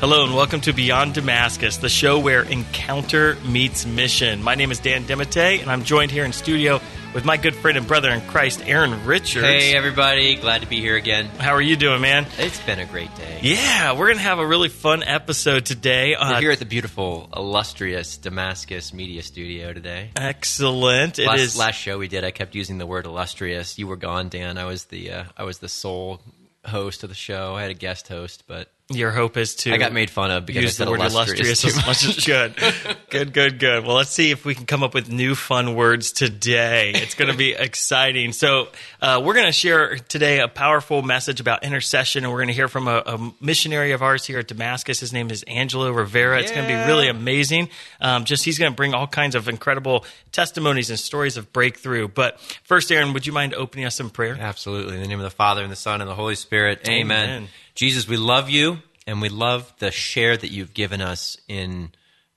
Hello and welcome to Beyond Damascus, the show where encounter meets mission. My name is Dan DeMatte, and I'm joined here in studio with my good friend and brother in Christ, Aaron Richards. Hey, everybody. Glad to be here again. How are you doing, man? It's been a great day. Yeah, we're going to have a really fun episode today. We're uh, here at the beautiful, illustrious Damascus Media Studio today. Excellent. It last, is... last show we did, I kept using the word illustrious. You were gone, Dan. I was the uh, I was the sole host of the show. I had a guest host, but your hope is to. I got made fun of because use I the word illustrious, illustrious as much as good. good, good, good. Well, let's see if we can come up with new fun words today. It's going to be exciting. So, uh, we're going to share today a powerful message about intercession, and we're going to hear from a, a, missionary of ours here at Damascus. His name is Angelo Rivera. Yeah. It's going to be really amazing. Um, just he's going to bring all kinds of incredible testimonies and stories of breakthrough. But first, Aaron, would you mind opening us in prayer? Absolutely. In the name of the Father and the Son and the Holy Spirit. Amen. Amen. Jesus, we love you and we love the share that you've given us in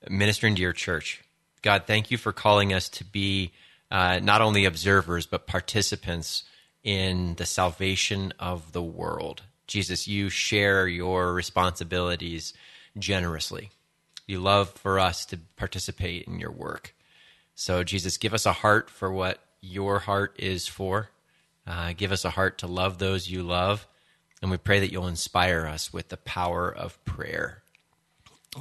ministering to your church. God, thank you for calling us to be uh, not only observers, but participants in the salvation of the world. Jesus, you share your responsibilities generously. You love for us to participate in your work. So, Jesus, give us a heart for what your heart is for. Uh, give us a heart to love those you love and we pray that you'll inspire us with the power of prayer.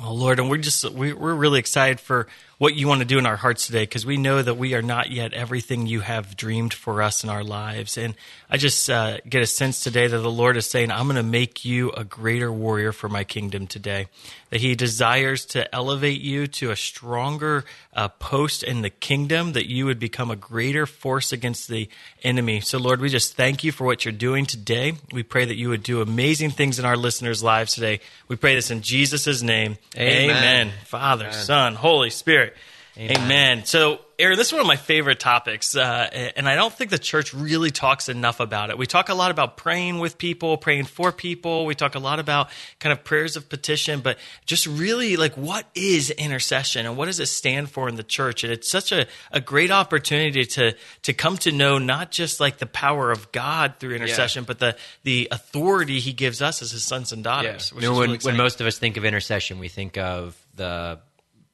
Oh Lord, and we're just we, we're really excited for what you want to do in our hearts today because we know that we are not yet everything you have dreamed for us in our lives. And I just uh, get a sense today that the Lord is saying, "I'm going to make you a greater warrior for my kingdom today." That He desires to elevate you to a stronger uh, post in the kingdom. That you would become a greater force against the enemy. So, Lord, we just thank you for what you're doing today. We pray that you would do amazing things in our listeners' lives today. We pray this in Jesus' name. Amen. Amen. Father, Amen. Son, Holy Spirit. Amen. Amen. So Aaron, this is one of my favorite topics, uh, and I don't think the church really talks enough about it. We talk a lot about praying with people, praying for people. We talk a lot about kind of prayers of petition, but just really like what is intercession and what does it stand for in the church? And it's such a, a great opportunity to to come to know not just like the power of God through intercession, yeah. but the the authority He gives us as His sons and daughters. Yeah. You know, when, really when most of us think of intercession, we think of the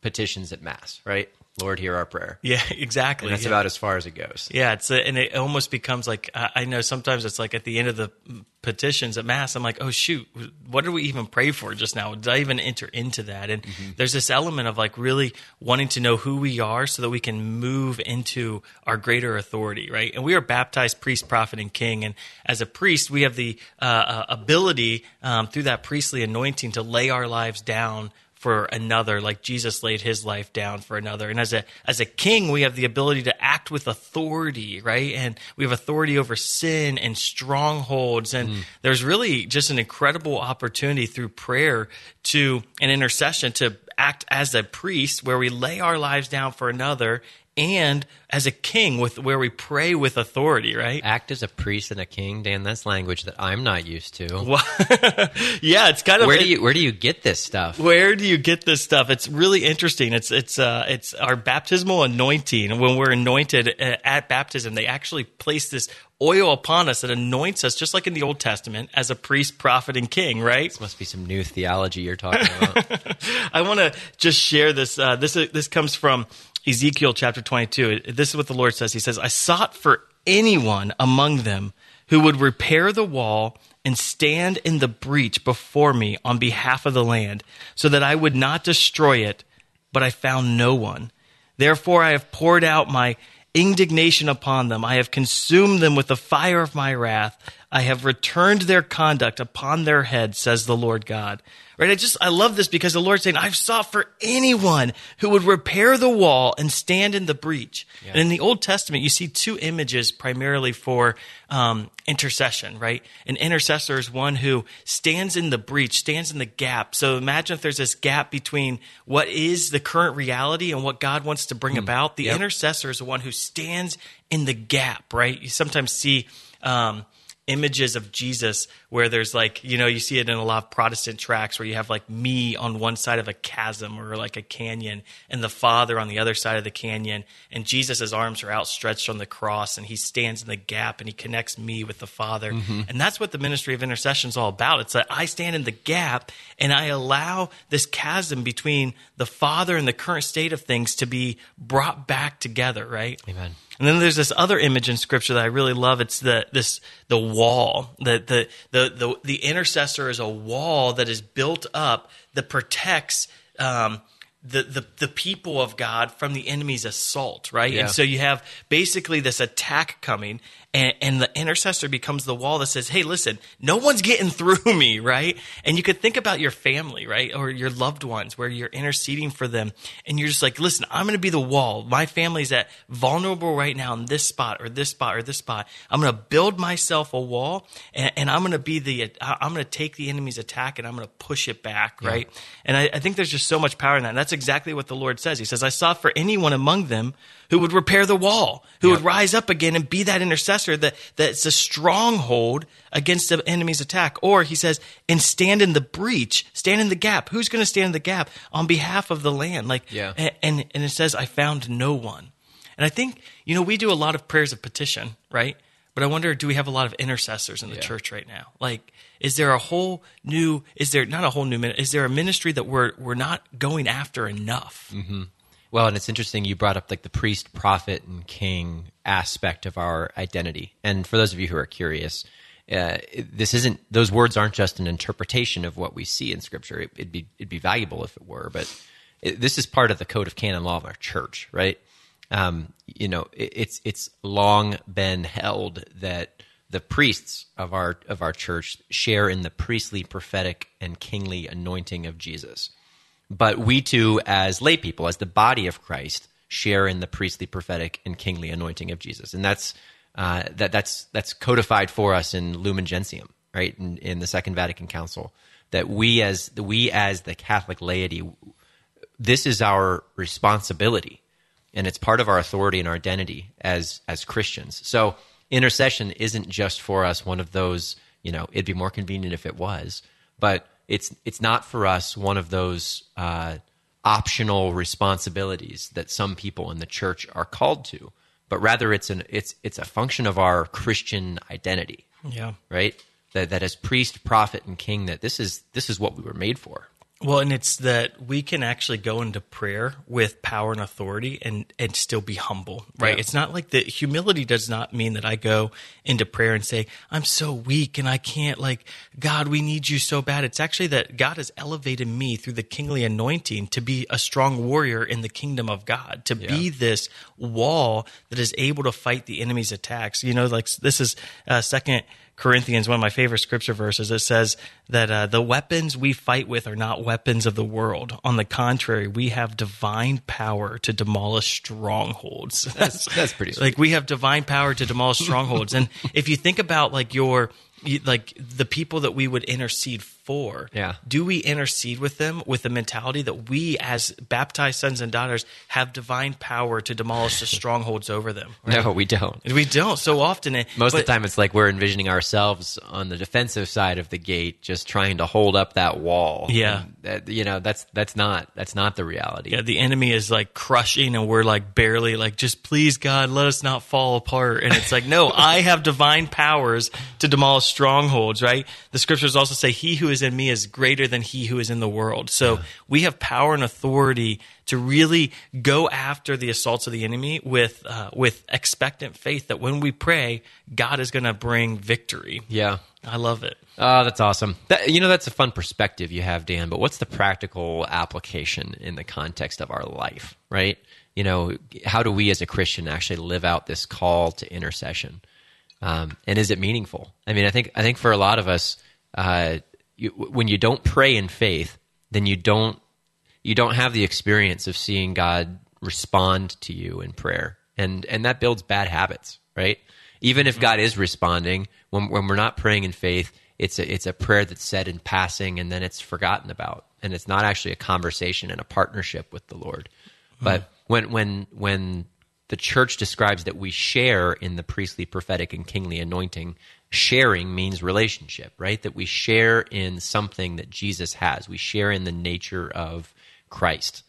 petitions at mass, right? Lord, hear our prayer. Yeah, exactly. And that's yeah. about as far as it goes. Yeah, it's a, and it almost becomes like I know sometimes it's like at the end of the petitions at mass, I'm like, oh shoot, what did we even pray for just now? Did I even enter into that? And mm-hmm. there's this element of like really wanting to know who we are so that we can move into our greater authority, right? And we are baptized priest, prophet, and king. And as a priest, we have the uh, uh ability um, through that priestly anointing to lay our lives down for another like Jesus laid his life down for another. And as a as a king we have the ability to act with authority right? And we have authority over sin and strongholds. And mm. there's really just an incredible opportunity through prayer to an intercession to act as a priest where we lay our lives down for another and as a king with where we pray with authority, right? Act as a priest and a king, Dan. That's language that I'm not used to. Well, yeah, it's kind of where do you where do you get this stuff? Where do you get this stuff? It's really interesting. It's it's uh, it's our baptismal anointing. When we're anointed uh, at baptism, they actually place this oil upon us that anoints us, just like in the Old Testament, as a priest, prophet, and king, right? This must be some new theology you're talking about. I want to just share this. Uh, this this comes from Ezekiel chapter 22. This is what the Lord says. He says, I sought for anyone among them who would repair the wall and stand in the breach before me on behalf of the land, so that I would not destroy it, but I found no one. Therefore, I have poured out my indignation upon them. I have consumed them with the fire of my wrath. I have returned their conduct upon their head, says the Lord God. Right? I just, I love this because the Lord's saying, I've sought for anyone who would repair the wall and stand in the breach. Yeah. And in the Old Testament, you see two images primarily for um, intercession, right? An intercessor is one who stands in the breach, stands in the gap. So imagine if there's this gap between what is the current reality and what God wants to bring mm. about. The yep. intercessor is the one who stands in the gap, right? You sometimes see, um, images of Jesus where there's like, you know, you see it in a lot of Protestant tracts where you have like me on one side of a chasm or like a canyon and the Father on the other side of the canyon. And Jesus' arms are outstretched on the cross and he stands in the gap and he connects me with the Father. Mm-hmm. And that's what the ministry of intercession is all about. It's that I stand in the gap and I allow this chasm between the Father and the current state of things to be brought back together, right? Amen. And then there's this other image in scripture that I really love. It's the this the wall. The the the the, the intercessor is a wall that is built up that protects um, the, the the people of God from the enemy's assault, right? Yeah. And so you have basically this attack coming, and, and, the intercessor becomes the wall that says, "Hey, listen, no one's getting through me," right? And you could think about your family, right, or your loved ones, where you're interceding for them, and you're just like, "Listen, I'm going to be the wall. My family's at vulnerable right now in this spot, or this spot, or this spot. I'm going to build myself a wall, and, and I'm going to be the, I'm going to take the enemy's attack, and I'm going to push it back, yeah. right? And I, I think there's just so much power in that. And that's exactly what the Lord says. He says, "I saw for anyone among them who would repair the wall, who yep. would rise up again and be that intercessor that that's a stronghold against the enemy's attack. Or he says, and stand in the breach, stand in the gap. Who's going to stand in the gap on behalf of the land? Like, yeah. and, and it says, I found no one. And I think, you know, we do a lot of prayers of petition, right? But I wonder, do we have a lot of intercessors in the yeah. church right now? Like, is there a whole new? Is there not a whole new? Is there a ministry that we're we're not going after enough? Mm-hmm. Well, and it's interesting you brought up like the priest, prophet, and king aspect of our identity. And for those of you who are curious, uh, this isn't; those words aren't just an interpretation of what we see in Scripture. It, would be it'd be valuable if it were, but it, this is part of the code of canon law of our church, right? Um, you know, it, it's it's long been held that the priests of our of our church share in the priestly, prophetic, and kingly anointing of Jesus. But we too, as lay people, as the body of Christ, share in the priestly, prophetic, and kingly anointing of Jesus, and that's uh, that that's that's codified for us in Lumen Gentium, right? In, in the Second Vatican Council, that we as we as the Catholic laity, this is our responsibility, and it's part of our authority and our identity as as Christians. So intercession isn't just for us one of those. You know, it'd be more convenient if it was, but it's it's not for us one of those uh, optional responsibilities that some people in the church are called to, but rather it's an it's it's a function of our Christian identity. Yeah. Right. That that as priest, prophet, and king, that this is this is what we were made for. Well, and it's that we can actually go into prayer with power and authority and, and still be humble, right? Yeah. It's not like the humility does not mean that I go into prayer and say, I'm so weak and I can't like, God, we need you so bad. It's actually that God has elevated me through the kingly anointing to be a strong warrior in the kingdom of God, to yeah. be this wall that is able to fight the enemy's attacks. You know, like this is uh, second Corinthians, one of my favorite scripture verses, it says that uh, the weapons we fight with are not weapons of the world. On the contrary, we have divine power to demolish strongholds. That's, that's pretty sweet. like we have divine power to demolish strongholds. and if you think about like your like the people that we would intercede for. Yeah. Do we intercede with them with the mentality that we, as baptized sons and daughters, have divine power to demolish the strongholds over them? Right? No, we don't. We don't. So often, eh, most but, of the time, it's like we're envisioning ourselves on the defensive side of the gate, just trying to hold up that wall. Yeah. That, you know, that's that's not that's not the reality. Yeah. The enemy is like crushing, and we're like barely like, just please, God, let us not fall apart. And it's like, no, I have divine powers to demolish strongholds. Right. The scriptures also say, "He who is in me is greater than he who is in the world. So yeah. we have power and authority to really go after the assaults of the enemy with uh, with expectant faith that when we pray, God is going to bring victory. Yeah, I love it. Oh, that's awesome. That, you know, that's a fun perspective you have, Dan. But what's the practical application in the context of our life, right? You know, how do we as a Christian actually live out this call to intercession? Um, and is it meaningful? I mean, I think I think for a lot of us, uh, you, when you don't pray in faith, then you don't you don't have the experience of seeing God respond to you in prayer, and and that builds bad habits, right? Even if God is responding, when when we're not praying in faith, it's a it's a prayer that's said in passing, and then it's forgotten about, and it's not actually a conversation and a partnership with the Lord. Mm-hmm. But when when when the church describes that we share in the priestly, prophetic, and kingly anointing, sharing means relationship, right? That we share in something that Jesus has. We share in the nature of Christ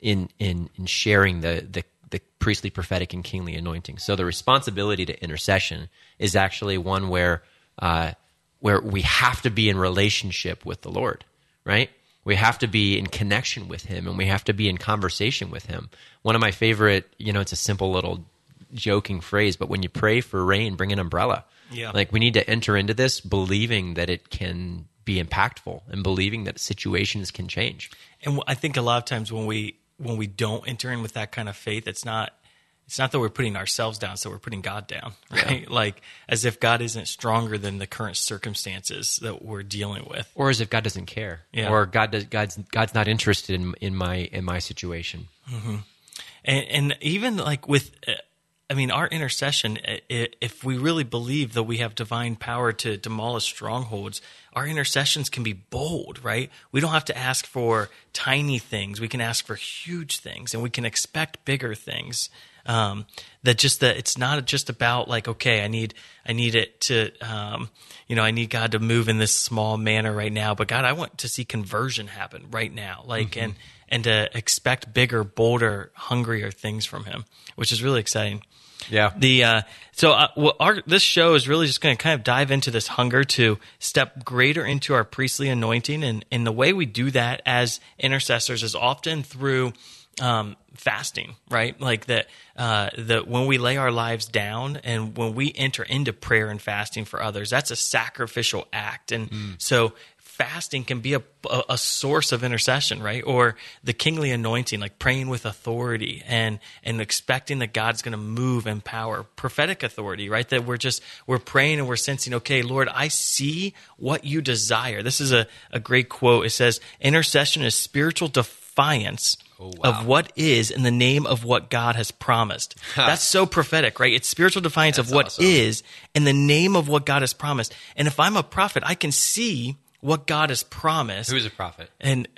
in in in sharing the the the priestly, prophetic, and kingly anointing. So the responsibility to intercession is actually one where uh, where we have to be in relationship with the Lord, right? We have to be in connection with Him, and we have to be in conversation with Him. One of my favorite, you know, it's a simple little joking phrase, but when you pray for rain, bring an umbrella. Yeah. Like we need to enter into this believing that it can be impactful and believing that situations can change. And I think a lot of times when we when we don't enter in with that kind of faith, it's not it's not that we're putting ourselves down, so we're putting God down, right? Yeah. Like as if God isn't stronger than the current circumstances that we're dealing with, or as if God doesn't care, yeah. or God does, God's God's not interested in in my in my situation. Mm-hmm. And, and even like with I mean, our intercession, if we really believe that we have divine power to demolish strongholds, our intercessions can be bold, right? We don't have to ask for tiny things. We can ask for huge things and we can expect bigger things. Um, that just that it's not just about like, okay, I need, I need it to, um, you know, I need God to move in this small manner right now, but God, I want to see conversion happen right now. Like, mm-hmm. and, and to expect bigger, bolder, hungrier things from him, which is really exciting. Yeah. The uh, so uh, well, our this show is really just going to kind of dive into this hunger to step greater into our priestly anointing, and and the way we do that as intercessors is often through um, fasting, right? Like that, uh, that when we lay our lives down and when we enter into prayer and fasting for others, that's a sacrificial act. And mm. so fasting can be a, a, source of intercession, right? Or the kingly anointing, like praying with authority and and expecting that God's going to move in power. Prophetic authority, right? That we're just we're praying and we're sensing, okay, Lord, I see what you desire. This is a, a great quote. It says, intercession is spiritual defiance. Oh, wow. Of what is in the name of what God has promised. That's so prophetic, right? It's spiritual defiance That's of what awesome. is in the name of what God has promised. And if I'm a prophet, I can see what God has promised. Who's a prophet? And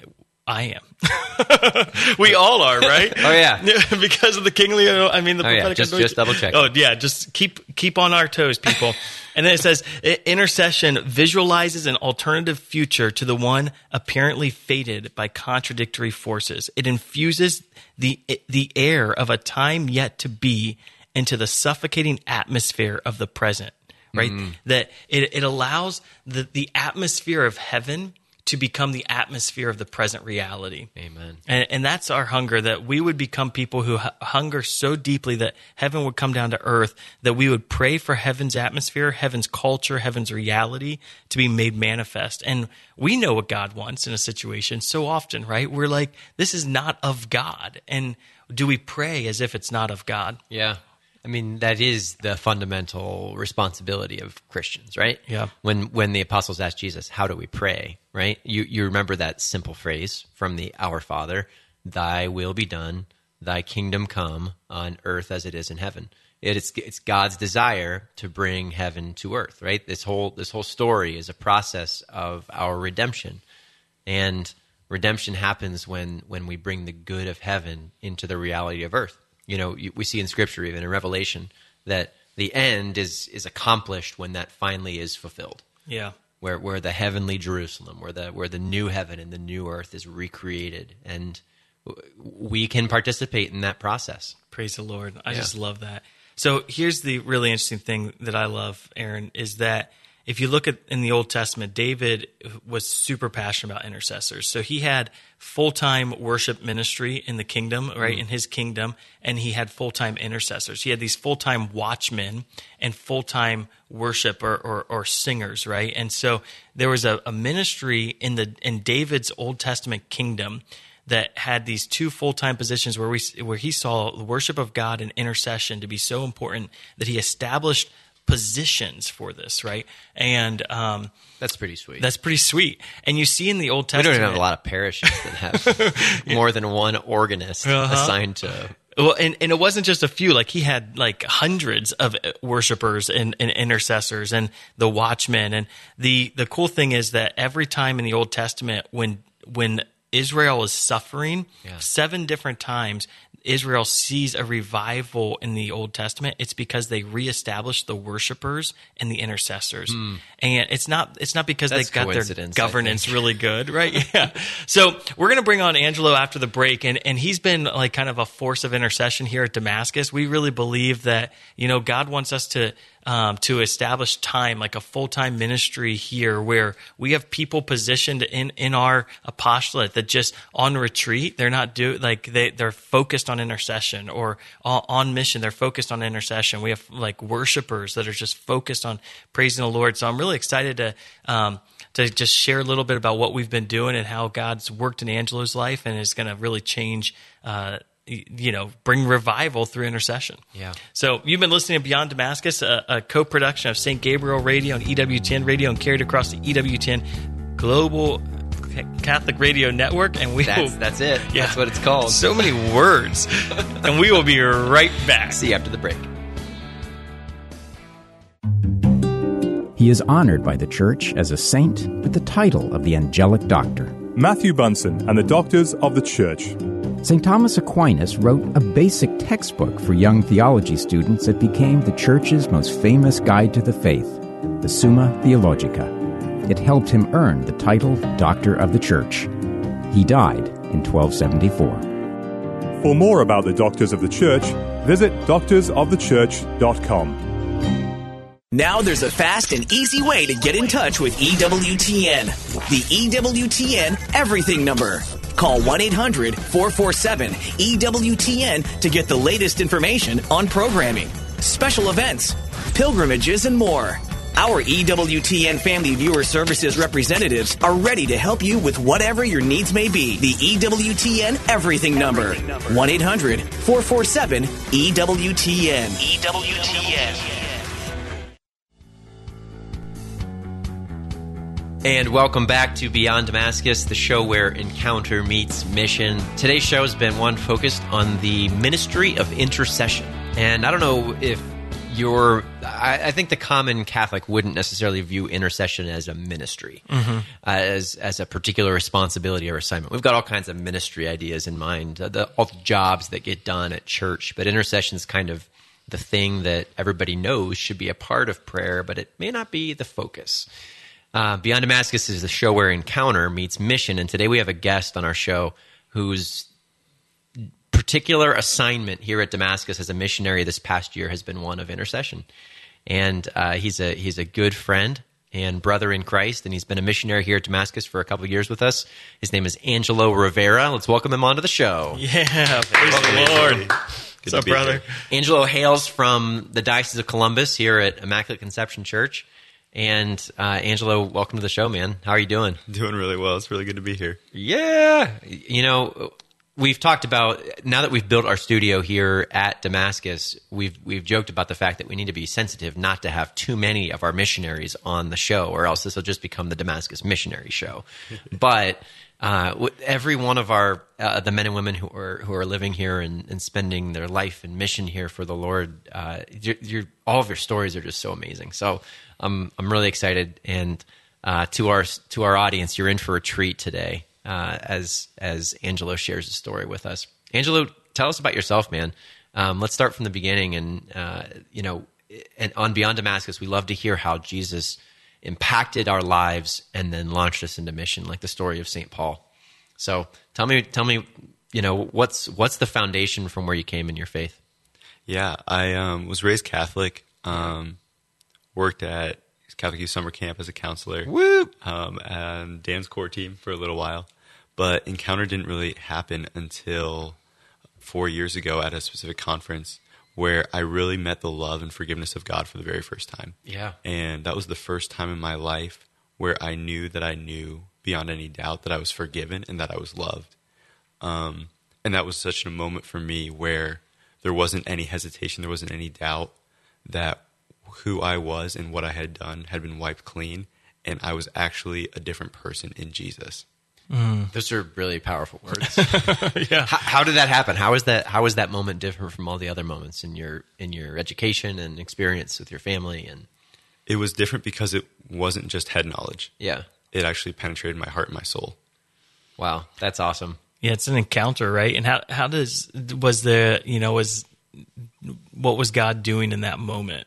I am. we all are, right? oh yeah, because of the kingly. I mean, the oh, yeah. just, just double check. Oh yeah, just keep keep on our toes, people. and then it says intercession visualizes an alternative future to the one apparently fated by contradictory forces. It infuses the the air of a time yet to be into the suffocating atmosphere of the present right? Mm. That it, it allows the, the atmosphere of heaven to become the atmosphere of the present reality. Amen. And, and that's our hunger that we would become people who hunger so deeply that heaven would come down to earth, that we would pray for heaven's atmosphere, heaven's culture, heaven's reality to be made manifest. And we know what God wants in a situation so often, right? We're like, this is not of God. And do we pray as if it's not of God? Yeah. I mean, that is the fundamental responsibility of Christians, right? Yeah. When when the apostles asked Jesus, "How do we pray?" Right? You you remember that simple phrase from the Our Father, "Thy will be done, Thy kingdom come on earth as it is in heaven." It is it's God's desire to bring heaven to earth, right? This whole this whole story is a process of our redemption, and redemption happens when when we bring the good of heaven into the reality of earth you know we see in scripture even in revelation that the end is is accomplished when that finally is fulfilled. Yeah. Where where the heavenly jerusalem where the where the new heaven and the new earth is recreated. And we can participate in that process. Praise the lord. I yeah. just love that. So here's the really interesting thing that i love aaron is that if you look at in the Old Testament, David was super passionate about intercessors. So he had full time worship ministry in the kingdom, right, mm. in his kingdom, and he had full time intercessors. He had these full time watchmen and full time worship or, or, or, singers, right? And so there was a, a ministry in the in David's Old Testament kingdom that had these two full time positions where we where he saw the worship of God and intercession to be so important that he established positions for this, right? And um, that's pretty sweet. That's pretty sweet. And you see in the Old Testament, we don't have a lot of parishes that have yeah. more than one organist uh-huh. assigned to. Well, and, and it wasn't just a few. Like he had like hundreds of worshipers and, and intercessors and the watchmen. And the the cool thing is that every time in the Old Testament, when when Israel is suffering, Yeah. seven different times Israel sees a revival in the Old Testament, it's because they reestablished the worshipers and the intercessors. And it's not it's not because. That's they got their governance really good, right? Yeah. So we're gonna bring on Angelo after the break, and and he's been like kind of a force of intercession here at Damascus. We really believe that you know God wants us to um, to establish time, like a full time ministry here, where we have people positioned in in our apostolate that just on retreat, they're not do like they they're focused on intercession or on, on mission, they're focused on intercession. We have like worshipers that are just focused on praising the Lord. So I'm really excited to. Um, to just share a little bit about what we've been doing and how God's worked in Angelo's life and is going to really change, uh, you know, bring revival through intercession. Yeah. So you've been listening to Beyond Damascus, a, a co-production of St. Gabriel Radio and EWTN Radio, and carried across the E EWTN Global Catholic Radio Network. And we That's will, that's it. Yeah. That's what it's called. so many words, and we will be right back. See you after the break. He is honored by the Church as a saint with the title of the Angelic Doctor. Matthew Bunson and the Doctors of the Church. St. Thomas Aquinas wrote a basic textbook for young theology students that became the Church's most famous guide to the faith, the Summa Theologica. It helped him earn the title Doctor of the Church. He died in 1274. For more about the Doctors of the Church, visit doctorsofthechurch.com. Now there's a fast and easy way to get in touch with EWTN. The EWTN Everything Number. Call 1 800 447 EWTN to get the latest information on programming, special events, pilgrimages, and more. Our EWTN Family Viewer Services representatives are ready to help you with whatever your needs may be. The EWTN Everything Number. 1 800 447 EWTN. EWTN. And welcome back to Beyond Damascus, the show where encounter meets mission. Today's show has been one focused on the ministry of intercession. And I don't know if you're, I, I think the common Catholic wouldn't necessarily view intercession as a ministry, uh, as, as a particular responsibility or assignment. We've got all kinds of ministry ideas in mind, uh, the, all the jobs that get done at church, but intercession is kind of the thing that everybody knows should be a part of prayer, but it may not be the focus. Uh, Beyond Damascus is the show where encounter meets mission, and today we have a guest on our show whose particular assignment here at Damascus as a missionary this past year has been one of intercession. And uh, he's a he's a good friend and brother in Christ, and he's been a missionary here at Damascus for a couple of years with us. His name is Angelo Rivera. Let's welcome him onto the show. Yeah, praise the Lord. What's up, brother? here. Angelo hails from the Diocese of Columbus here at Immaculate Conception Church. And uh, Angelo, welcome to the show, man. How are you doing? Doing really well. It's really good to be here. Yeah. You know, we've talked about now that we've built our studio here at Damascus, we've we've joked about the fact that we need to be sensitive not to have too many of our missionaries on the show, or else this will just become the Damascus missionary show. but uh, every one of our uh, the men and women who are who are living here and, and spending their life and mission here for the Lord, uh, you're, you're, all of your stories are just so amazing. So I'm I'm really excited and uh, to our to our audience, you're in for a treat today uh, as as Angelo shares his story with us. Angelo, tell us about yourself, man. Um, let's start from the beginning, and uh, you know, and on Beyond Damascus, we love to hear how Jesus impacted our lives and then launched us into mission, like the story of Saint Paul. So tell me, tell me, you know, what's what's the foundation from where you came in your faith? Yeah, I um, was raised Catholic. Um, worked at Catholic Youth Summer Camp as a counselor. Woo! Um, and Dan's core team for a little while, but encounter didn't really happen until four years ago at a specific conference where I really met the love and forgiveness of God for the very first time. Yeah. And that was the first time in my life where I knew that I knew beyond any doubt that I was forgiven and that I was loved. Um, and that was such a moment for me where there wasn't any hesitation, there wasn't any doubt that who I was and what I had done had been wiped clean, and I was actually a different person in Jesus. Those are really powerful words. Yeah. how, how did that happen? How is that? How is that moment different from all the other moments in your in your education and experience with your family? And It was different because it wasn't just head knowledge, yeah, it actually penetrated my heart and my soul. Wow, that's awesome. Yeah, it's an encounter, right? And how how does was the you know was what was God doing in that moment?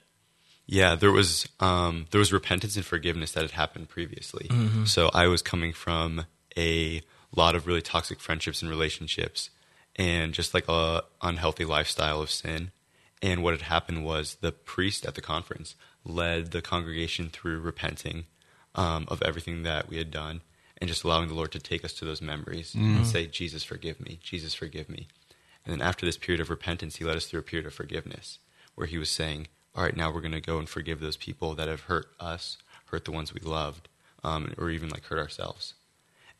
Yeah, there was um, there was repentance and forgiveness that had happened previously. Mm-hmm. So I was coming from a lot of really toxic friendships and relationships, and just like a unhealthy lifestyle of sin. And what had happened was the priest at the conference led the congregation through repenting um, of everything that we had done, and just allowing the Lord to take us to those memories mm-hmm. and say, "Jesus, forgive me. Jesus, forgive me." And then after this period of repentance, He led us through a period of forgiveness, where He was saying, all right, now we're going to go and forgive those people that have hurt us, hurt the ones we loved, um, or even like hurt ourselves.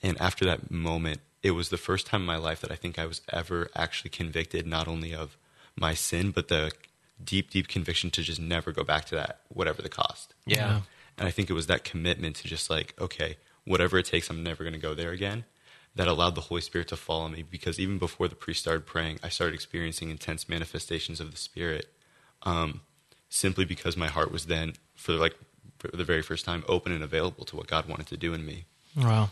And after that moment, it was the first time in my life that I think I was ever actually convicted, not only of my sin, but the deep, deep conviction to just never go back to that, whatever the cost. Yeah. And I think it was that commitment to just like, okay, whatever it takes, I'm never going to go there again. That allowed the Holy Spirit to fall on me because even before the priest started praying, I started experiencing intense manifestations of the Spirit. Um, simply because my heart was then, for like for the very first time, open and available to what God wanted to do in me. Wow.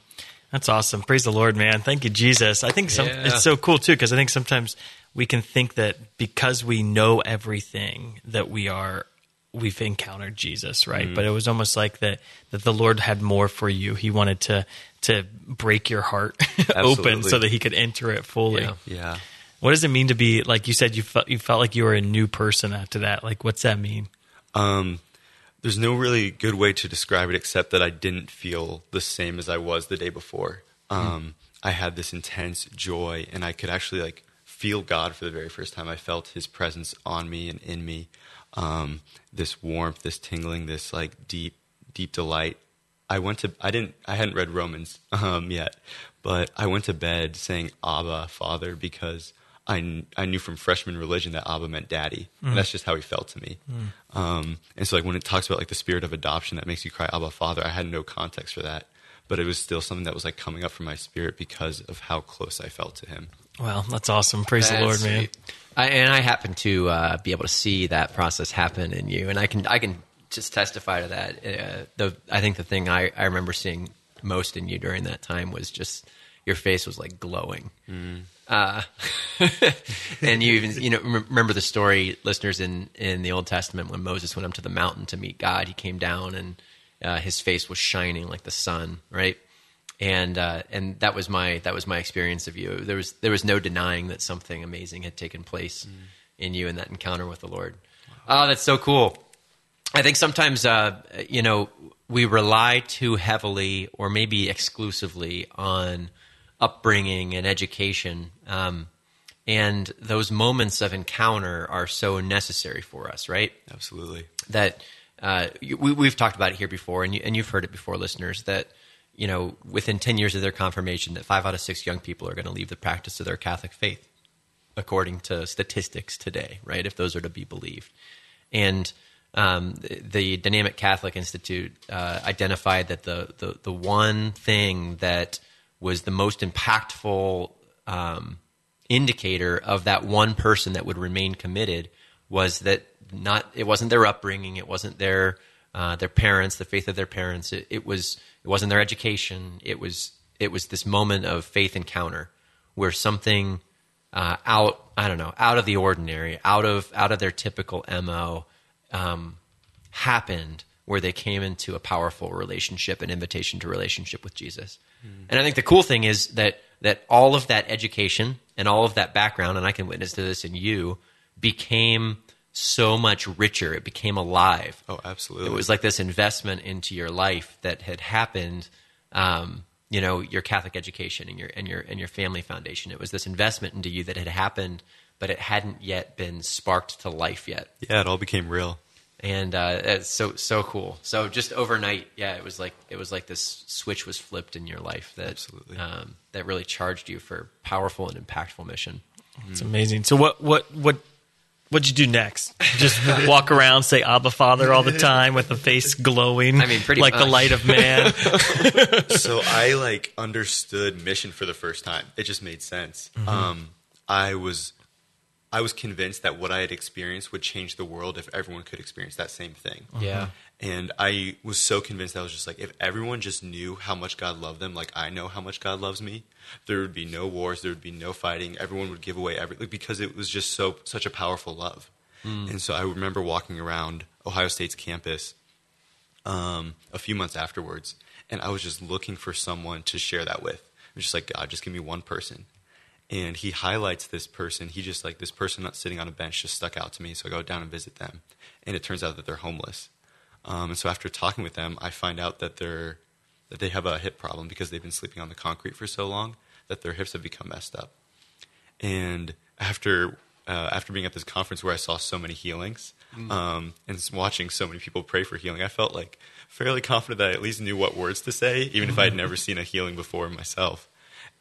That's awesome. Praise the Lord, man. Thank you, Jesus. I think some, yeah. it's so cool too because I think sometimes we can think that because we know everything that we are we've encountered Jesus, right? Mm-hmm. But it was almost like that that the Lord had more for you. He wanted to to break your heart open so that he could enter it fully. Yeah. yeah. What does it mean to be like you said you felt you felt like you were a new person after that? Like what's that mean? Um, there's no really good way to describe it except that I didn't feel the same as I was the day before. Hmm. Um, mm. I had this intense joy, and I could actually like feel God for the very first time. I felt His presence on me and in me. Um, this warmth, this tingling, this like deep, deep delight. I went to I didn't I hadn't read Romans um, yet, but I went to bed saying Abba, Father, because I, I knew from freshman religion that Abba meant daddy. Mm. And that's just how he felt to me. Mm. Um, and so like when it talks about like the spirit of adoption that makes you cry Abba Father, I had no context for that. But it was still something that was like coming up from my spirit because of how close I felt to him. Well, that's awesome. Praise that's the Lord, man. I, and I happen to uh, be able to see that process happen in you, and I can I can just testify to that. Uh, the I think the thing I, I remember seeing most in you during that time was just your face was like glowing. Mm. Uh, and you even you know remember the story, listeners in in the Old Testament when Moses went up to the mountain to meet God. He came down and uh, his face was shining like the sun, right? And uh, and that was my that was my experience of you. There was there was no denying that something amazing had taken place mm. in you in that encounter with the Lord. Wow. Oh, that's so cool. I think sometimes uh, you know we rely too heavily or maybe exclusively on upbringing and education. Um, and those moments of encounter are so necessary for us, right? Absolutely. That uh, we, have talked about it here before, and, you, and you've heard it before, listeners. That you know, within ten years of their confirmation, that five out of six young people are going to leave the practice of their Catholic faith, according to statistics today, right? If those are to be believed, and um, the, the, Dynamic Catholic Institute uh, identified that the, the the one thing that was the most impactful um, indicator of that one person that would remain committed was that not it wasn't their upbringing, it wasn't their uh, their parents, the faith of their parents. It, it, was it wasn't their education. It was it was this moment of faith encounter where something uh, out I don't know out of the ordinary, out of out of their typical mo um, happened where they came into a powerful relationship, an invitation to relationship with Jesus. Mm. And I think the cool thing is that that all of that education and all of that background, and I can witness to this in you, became so much richer. It became alive. Oh, absolutely. It was like this investment into your life that had happened. Um, you know, your Catholic education and your and your and your family foundation. It was this investment into you that had happened, but it hadn't yet been sparked to life yet. Yeah, it all became real and uh, it's so so cool. So just overnight, yeah, it was like it was like this switch was flipped in your life that Absolutely. Um, that really charged you for powerful and impactful mission. It's amazing. So what what what what'd you do next? Just walk around, say Abba Father all the time with a face glowing. I mean, pretty like much. the light of man. so I like understood mission for the first time. It just made sense. Mm-hmm. Um, I was I was convinced that what I had experienced would change the world if everyone could experience that same thing. Yeah. And I was so convinced that I was just like, if everyone just knew how much God loved them, like I know how much God loves me, there would be no wars, there would be no fighting. Everyone would give away everything because it was just so such a powerful love. Mm. And so I remember walking around Ohio State's campus um, a few months afterwards, and I was just looking for someone to share that with. I was just like, God, just give me one person and he highlights this person. He just like this person not sitting on a bench just stuck out to me, so I go down and visit them, and it turns out that they're homeless. Um, and so after talking with them, I find out that they're that they have a hip problem because they've been sleeping on the concrete for so long that their hips have become messed up. And after uh, after being at this conference where I saw so many healings mm. um, and watching so many people pray for healing, I felt like fairly confident that I at least knew what words to say, even if I had never seen a healing before myself.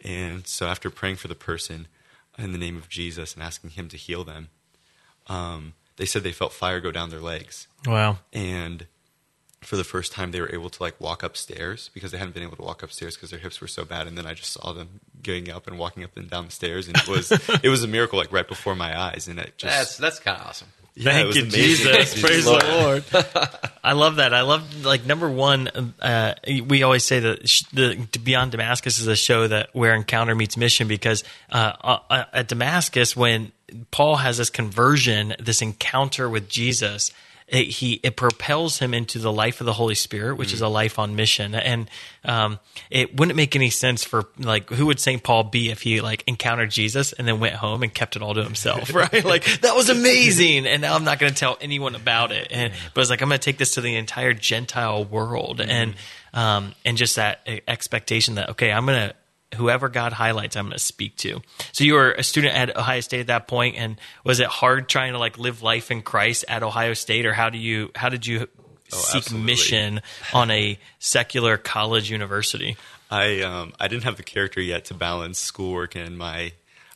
And so after praying for the person in the name of Jesus and asking him to heal them, um, they said they felt fire go down their legs. Wow. And for the first time, they were able to like walk upstairs because they hadn't been able to walk upstairs because their hips were so bad. And then I just saw them getting up and walking up and down the stairs, and it was it was a miracle like right before my eyes. And it just that's that's kind of awesome. Yeah, Thank you, Jesus. Praise the Lord. I love that. I love like number one. Uh, we always say that the Beyond Damascus is a show that where encounter meets mission because uh, uh, at Damascus, when Paul has this conversion, this encounter with Jesus it, he it propels him into the life of the Holy Spirit, which mm. is a life on mission. And um, it wouldn't make any sense for like who would Saint Paul be if he like encountered Jesus and then went home and kept it all to himself, right? like that was amazing, and now I'm not going to tell anyone about it. And but it's like I'm going to take this to the entire Gentile world, mm. and um, and just that expectation that okay, I'm going to whoever God highlights, I'm going to speak to. So you were a student at Ohio State at that point, and was it hard trying to like live life in Christ at Ohio State, or how do you how did you oh, seek absolutely. mission on a secular college university? I um, I didn't have the character yet to balance schoolwork and my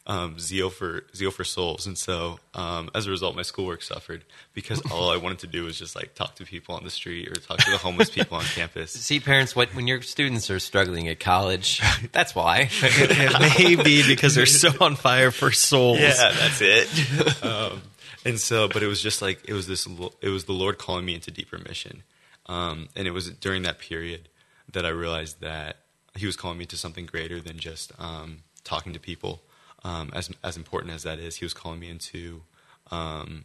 um, zeal for zeal for souls, and so um, as a result, my schoolwork suffered because all I wanted to do was just like talk to people on the street or talk to the homeless people on campus. See, parents, what when your students are struggling at college, that's why. it may be because they're so on fire for souls. Yeah, that's it. Um, and so, but it was just like it was this. It was the Lord calling me into deeper mission, um, and it was during that period that I realized that He was calling me to something greater than just um, talking to people um, as as important as that is, he was calling me into um,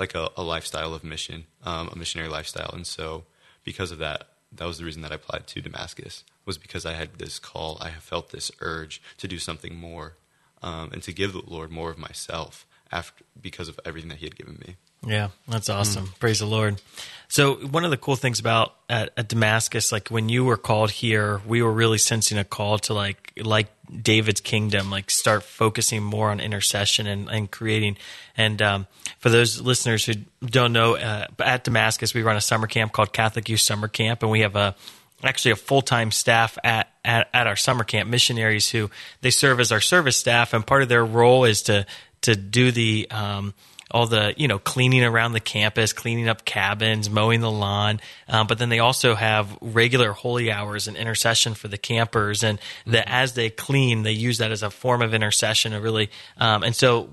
like a, a, lifestyle of mission, um, a missionary lifestyle, and so because of that, that was the reason that I applied to Damascus was because I had this call, I felt this urge to do something more, um, and to give the Lord more of myself after because of everything that He had given me. Yeah, that's awesome. Mm. Praise the Lord. So one of the cool things about at, at, Damascus, like when you were called here, we were really sensing a call to like like David's kingdom, like start focusing more on intercession and, and creating. And um, for those listeners who don't know, uh, at Damascus, we run a summer camp called Catholic Youth Summer Camp, and we have a actually a full time staff at, at at our summer camp missionaries who they serve as our service staff, and part of their role is to to do the um, all the you know cleaning around the campus, cleaning up cabins, mowing the lawn. Um, but then they also have regular holy hours and intercession for the campers, and that mm-hmm. as they clean, they use that as a form of intercession. To really, um, and so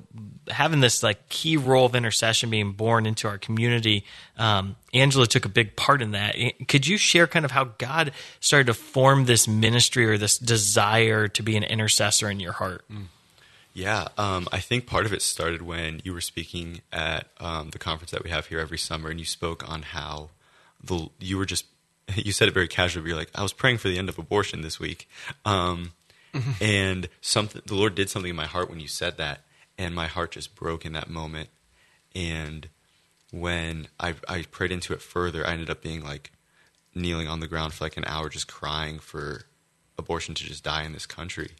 having this like key role of intercession being born into our community, um, Angelo took a big part in that. Could you share kind of how God started to form this ministry or this desire to be an intercessor in your heart? Mm. Yeah, um, I think part of it started when you were speaking at um, the conference that we have here every summer, and you spoke on how the you were just you said it very casually. You're like, I was praying for the end of abortion this week, um, mm-hmm. and something the Lord did something in my heart when you said that, and my heart just broke in that moment. And when I, I prayed into it further, I ended up being like kneeling on the ground for like an hour, just crying for abortion to just die in this country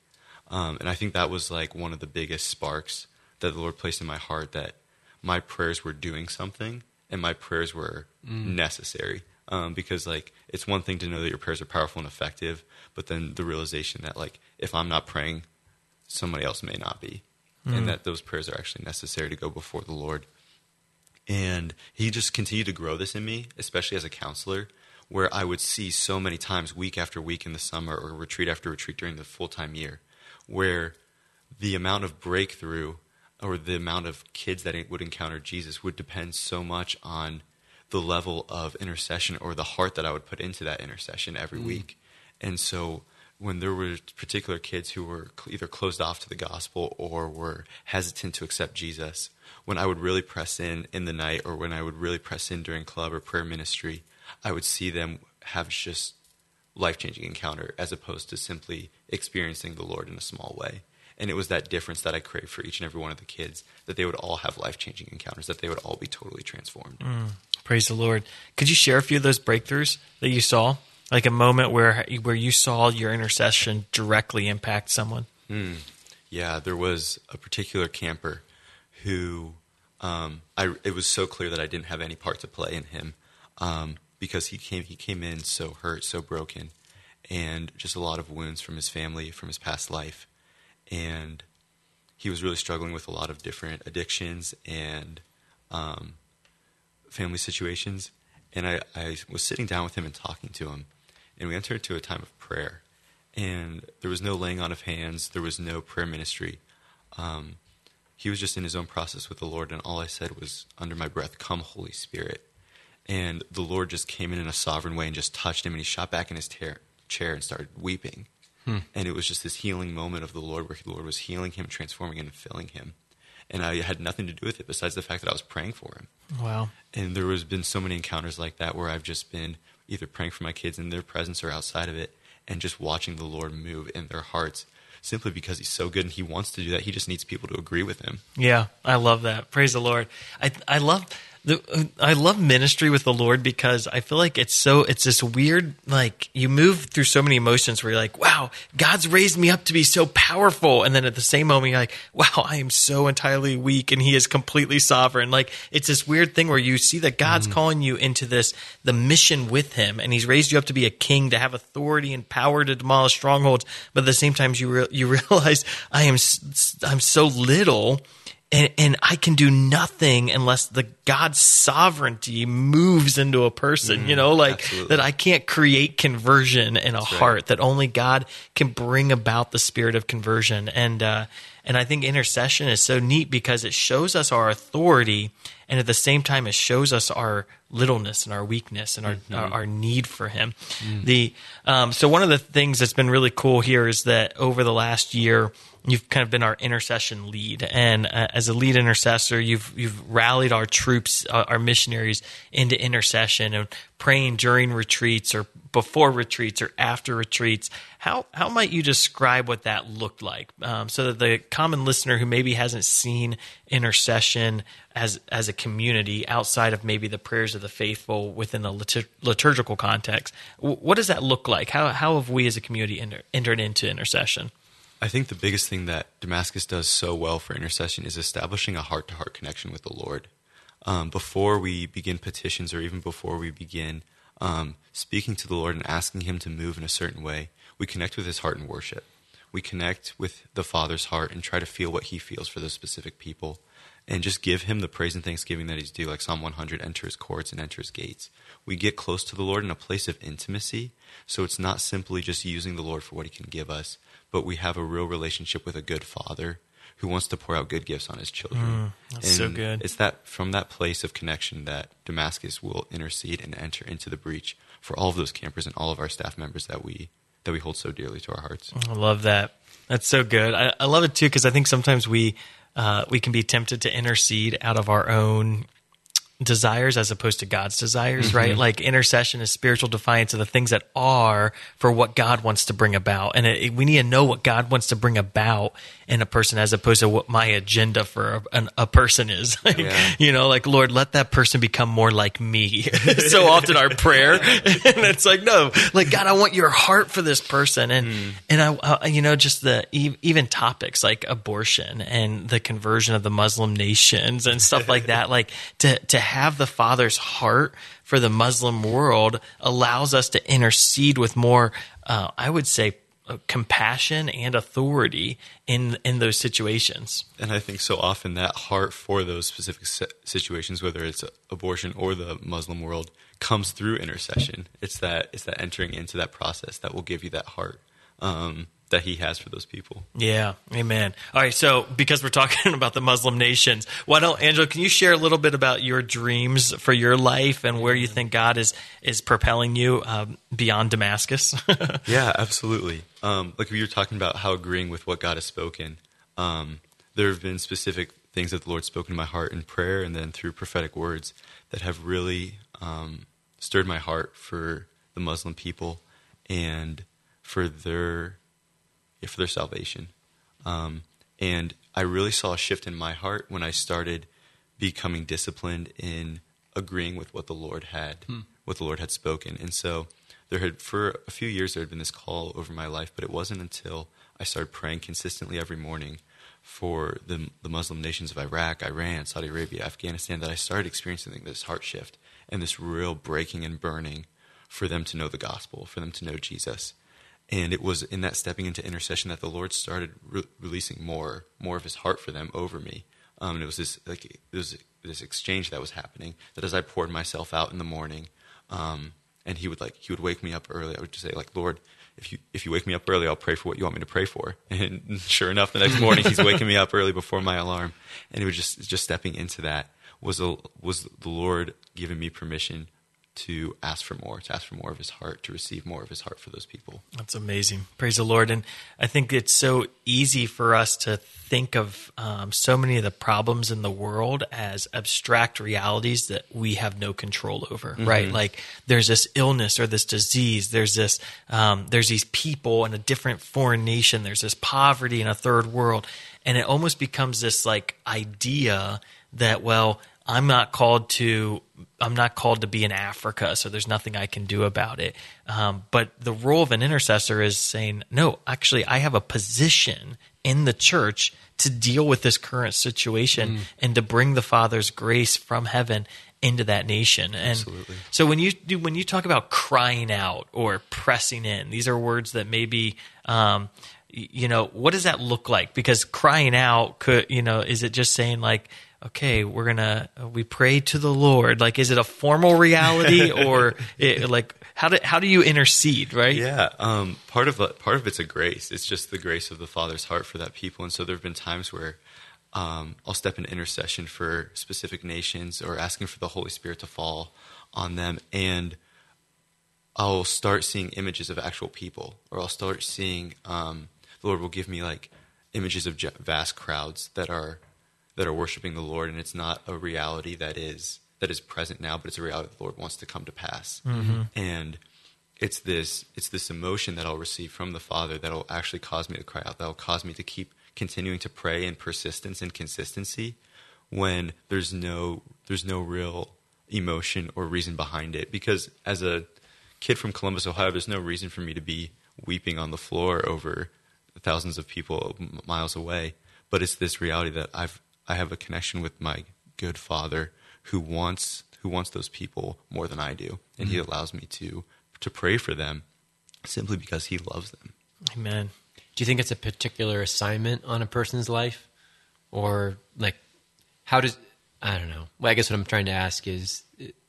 um, and I think that was like one of the biggest sparks that the Lord placed in my heart that my prayers were doing something and my prayers were mm. necessary. Um, because like it's one thing to know that your prayers are powerful and effective, but then the realization that like if I'm not praying, somebody else may not be, mm. and that those prayers are actually necessary to go before the Lord. And He just continued to grow this in me, especially as a counselor, where I would see so many times, week after week in the summer, or retreat after retreat during the full time year, where the amount of breakthrough or the amount of kids that would encounter Jesus would depend so much on the level of intercession or the heart that I would put into that intercession every mm. week. And so when there were particular kids who were either closed off to the gospel or were hesitant to accept Jesus, when I would really press in in the night or when I would really press in during club or prayer ministry, I would see them have just life changing encounter as opposed to simply experiencing the Lord in a small way. And it was that difference that I craved for each and every one of the kids that they would all have life changing encounters, that they would all be totally transformed. Mm, praise the Lord. Could you share a few of those breakthroughs that you saw? Like a moment where where you saw your intercession directly impact someone? Mm, yeah, there was a particular camper who um, I, it was so clear that I didn't have any part to play in him. Um, because he came he came in so hurt, so broken, and just a lot of wounds from his family, from his past life, and he was really struggling with a lot of different addictions and um, family situations. And I, I was sitting down with him and talking to him, and we entered into a time of prayer. And there was no laying on of hands, there was no prayer ministry. Um, he was just in his own process with the Lord, and all I said was, under my breath, Come, Holy Spirit and the Lord just came in in a sovereign way and just touched him, and he shot back in his ter- chair and started weeping. Hmm. And it was just this healing moment of the Lord where the Lord was healing him, transforming him, and filling him. And I had nothing to do with it besides the fact that I was praying for him. Wow. And there has been so many encounters like that where I've just been either praying for my kids in their presence or outside of it and just watching the Lord move in their hearts simply because he's so good and he wants to do that. He just needs people to agree with him. Yeah, I love that. Praise the Lord. I I love the, I love ministry with the Lord because I feel like it's so it's this weird like you move through so many emotions where you're like, wow, God's raised me up to be so powerful, and then at the same moment you're like, wow, I am so entirely weak, and He is completely sovereign. Like it's this weird thing where you see that God's mm. calling you into this the mission with Him, and He's raised you up to be a king, to have authority and power to demolish strongholds, but at the same time you re- you realize I am I'm so little and, and I can do nothing unless the God's sovereignty moves into a person, mm, you know, like absolutely. that I can't create conversion in a That's heart, right. that only God can bring about the spirit of conversion. And, uh, and I think intercession is so neat because it shows us our authority and at the same time it shows us our littleness and our weakness and our, mm-hmm. our, our, need for him. Mm. The, um, so one of the things that's been really cool here is that over the last year, you've kind of been our intercession lead, and uh, as a lead intercessor, you've you've rallied our troops, uh, our missionaries, into intercession and praying during retreats or before retreats or after retreats. How how might you describe what that looked like, um, so that the common listener who maybe hasn't seen intercession as as a community outside of maybe the prayers of the faithful within a litur- liturgical context, what does that look like? How how have we as a community enter, entered into intercession? I think the biggest thing that Damascus does so well for intercession is establishing a heart to heart connection with the Lord. Um, before we begin petitions or even before we begin um, speaking to the Lord and asking Him to move in a certain way, we connect with His heart in worship. We connect with the Father's heart and try to feel what He feels for those specific people and just give Him the praise and thanksgiving that He's due, like Psalm 100 enter His courts and enter His gates. We get close to the Lord in a place of intimacy, so it's not simply just using the Lord for what He can give us, but we have a real relationship with a good father who wants to pour out good gifts on his children. Mm, that's and so good. It's that from that place of connection that Damascus will intercede and enter into the breach for all of those campers and all of our staff members that we that we hold so dearly to our hearts. I love that. That's so good. I, I love it too because I think sometimes we uh, we can be tempted to intercede out of our own desires as opposed to God's desires, mm-hmm. right? Like intercession is spiritual defiance of the things that are for what God wants to bring about. And it, it, we need to know what God wants to bring about in a person as opposed to what my agenda for a, a person is. Like, yeah. You know, like, Lord, let that person become more like me. so often our prayer. and it's like, no, like, God, I want your heart for this person. And, mm. and I, you know, just the, even topics like abortion and the conversion of the Muslim nations and stuff like that, like to, to have the Father's heart for the Muslim world allows us to intercede with more, uh, I would say, compassion and authority in in those situations. And I think so often that heart for those specific situations, whether it's abortion or the Muslim world, comes through intercession. It's that it's that entering into that process that will give you that heart. Um, that He has for those people. Yeah, amen. All right, so because we're talking about the Muslim nations, why don't Angelo? Can you share a little bit about your dreams for your life and where you think God is is propelling you um, beyond Damascus? yeah, absolutely. Um, like we were talking about how agreeing with what God has spoken. Um, there have been specific things that the Lord's spoken in my heart in prayer and then through prophetic words that have really um, stirred my heart for the Muslim people and for their yeah, for their salvation. Um, and I really saw a shift in my heart when I started becoming disciplined in agreeing with what the Lord had hmm. what the Lord had spoken. And so there had for a few years there had been this call over my life, but it wasn't until I started praying consistently every morning for the, the Muslim nations of Iraq, Iran, Saudi Arabia, Afghanistan that I started experiencing this heart shift and this real breaking and burning for them to know the gospel, for them to know Jesus. And it was in that stepping into intercession that the Lord started re- releasing more, more of His heart for them over me. Um, and it was this like it was this exchange that was happening. That as I poured myself out in the morning, um, and He would like He would wake me up early. I would just say like, Lord, if you if you wake me up early, I'll pray for what you want me to pray for. And sure enough, the next morning He's waking me up early before my alarm, and it was just just stepping into that was a, was the Lord giving me permission to ask for more, to ask for more of his heart, to receive more of his heart for those people. That's amazing. Praise the Lord. And I think it's so easy for us to think of um, so many of the problems in the world as abstract realities that we have no control over, mm-hmm. right? Like there's this illness or this disease, there's this, um, there's these people in a different foreign nation, there's this poverty in a third world. And it almost becomes this like idea that, well, I'm not called to I'm not called to be in Africa, so there's nothing I can do about it. Um, but the role of an intercessor is saying, no, actually, I have a position in the church to deal with this current situation mm. and to bring the Father's grace from heaven into that nation. And Absolutely. so when you do, when you talk about crying out or pressing in, these are words that maybe. Um, you know what does that look like because crying out could you know is it just saying like okay, we're gonna we pray to the Lord. Like, is it a formal reality or it, like how do how do you intercede? Right? Yeah. Um, part of part of it's a grace. It's just the grace of the Father's heart for that people. And so there have been times where um, I'll step in intercession for specific nations or asking for the Holy Spirit to fall on them, and I'll start seeing images of actual people, or I'll start seeing um, the Lord will give me like images of vast crowds that are that are worshiping the Lord, and it's not a reality that is that is present now, but it's a reality the Lord wants to come to pass. Mm-hmm. And it's this it's this emotion that I'll receive from the Father that'll actually cause me to cry out. That'll cause me to keep continuing to pray in persistence and consistency when there's no there's no real emotion or reason behind it. Because as a kid from Columbus, Ohio, there's no reason for me to be weeping on the floor over thousands of people miles away. But it's this reality that I've I have a connection with my good father who wants who wants those people more than I do, and mm-hmm. he allows me to to pray for them simply because he loves them. Amen. Do you think it's a particular assignment on a person's life, or like how does I don't know? Well, I guess what I'm trying to ask is